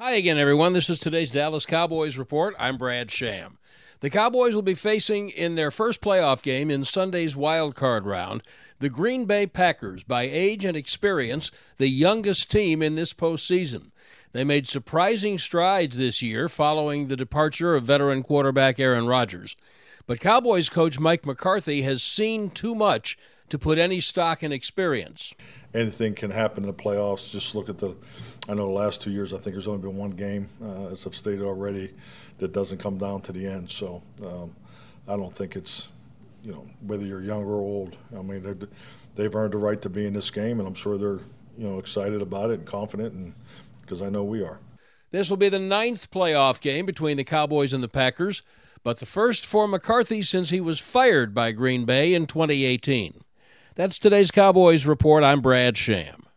Hi again, everyone. This is today's Dallas Cowboys report. I'm Brad Sham. The Cowboys will be facing in their first playoff game in Sunday's wild card round the Green Bay Packers, by age and experience, the youngest team in this postseason. They made surprising strides this year following the departure of veteran quarterback Aaron Rodgers. But Cowboys coach Mike McCarthy has seen too much to put any stock in experience. Anything can happen in the playoffs. Just look at the, I know the last two years, I think there's only been one game, uh, as I've stated already, that doesn't come down to the end. So um, I don't think it's, you know, whether you're young or old. I mean, they've earned the right to be in this game, and I'm sure they're, you know, excited about it and confident, and because I know we are. This will be the ninth playoff game between the Cowboys and the Packers, but the first for McCarthy since he was fired by Green Bay in 2018. That's today's Cowboys Report. I'm Brad Sham.